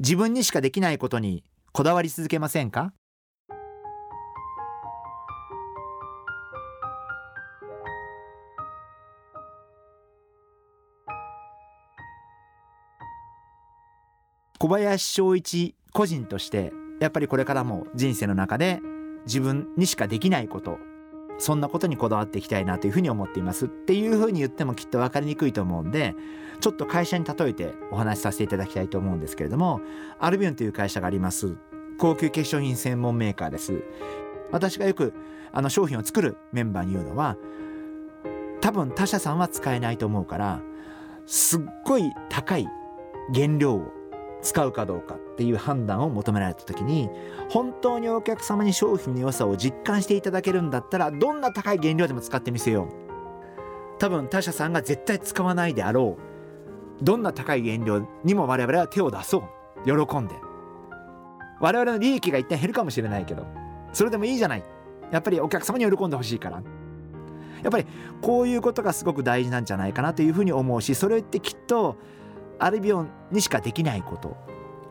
自分にしかできないことにこだわり続けませんか？小林翔一個人としてやっぱりこれからも人生の中で自分にしかできないことそんなことにこだわっていきたいなというふうに思っています。っていうふうに言ってもきっと分かりにくいと思うんでちょっと会社に例えてお話しさせていただきたいと思うんですけれどもアルビオンという会社があります。高級化粧品専門メーカーです。私がよくあの商品を作るメンバーに言うのは多分他社さんは使えないと思うからすっごい高い原料を使うかどうか。っていう判断を求められた時に本当にお客様に商品の良さを実感していただけるんだったらどんな高い原料でも使ってみせよう。多分他社さんが絶対使わないであろうどんな高い原料にも我々は手を出そう。喜んで。我々の利益が一旦減るかもしれないけどそれでもいいじゃない。やっぱりお客様に喜んでほしいから。やっぱりこういうことがすごく大事なんじゃないかなというふうに思うしそれってきっとアルビオンにしかできないこと。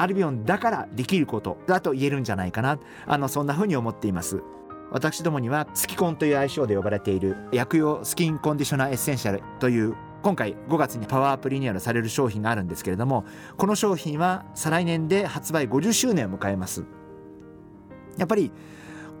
アルビオンだからできることだと言えるんじゃないかな。あのそんなふうに思っています。私どもにはスキコンという愛称で呼ばれている薬用スキンコンディショナーエッセンシャルという今回5月にパワーアップリニューアルされる商品があるんですけれどもこの商品は再来年で発売50周年を迎えます。やっぱり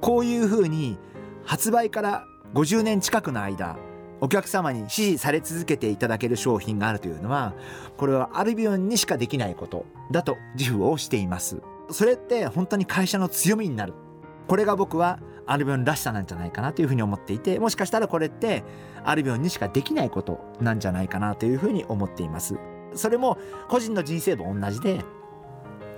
こういうふうに発売から50年近くの間お客様に支持され続けていただける商品があるというのはこれはアルビオンにしかできないことだと自負をしています。それって本当に会社の強みになる。これが僕はアルビオンらしさなんじゃないかなというふうに思っていてもしかしたらこれってアルビオンにしかできないことなんじゃないかなというふうに思っています。それも個人の人生と同じで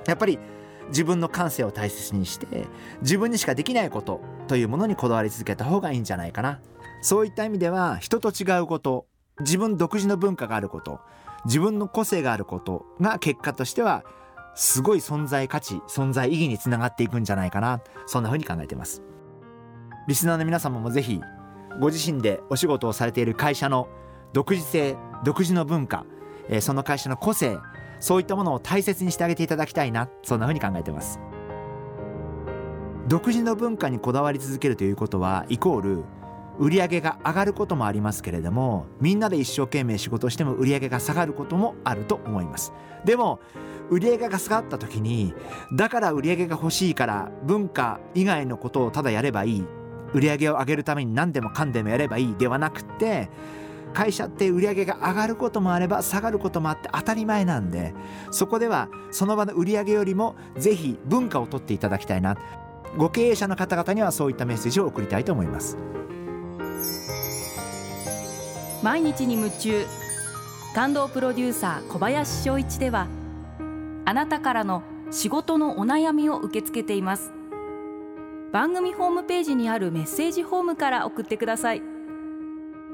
やっぱり自分の感性を大切にして自分にしかできないことというものにこだわり続けた方がいいんじゃないかな。そういった意味では人と違うこと自分独自の文化があること自分の個性があることが結果としてはすごい存在価値存在意義につながっていくんじゃないかな。そんな風に考えています。リスナーの皆様もぜひご自身でお仕事をされている会社の独自性独自の文化、えー、その会社の個性そういったものを大切にしてあげていただきたいな。そんな風に考えてます。独自の文化にこだわり続けるということはイコール売り上げが上がることもありますけれどもみんなで一生懸命仕事しても売り上げが下がることもあると思います。でも売り上げが下がった時にだから売り上げが欲しいから文化以外のことをただやればいい。売り上げを上げるために何でもかんでもやればいいではなくて会社って売り上げが上がることもあれば下がることもあって当たり前なんでそこではその場の売り上げよりもぜひ文化を取っていただきたいな。ご経営者の方々にはそういったメッセージを送りたいと思います。毎日に夢中。感動プロデューサー小林翔一ではあなたからの仕事のお悩みを受け付けています。番組ホームページにあるメッセージフォームから送ってください。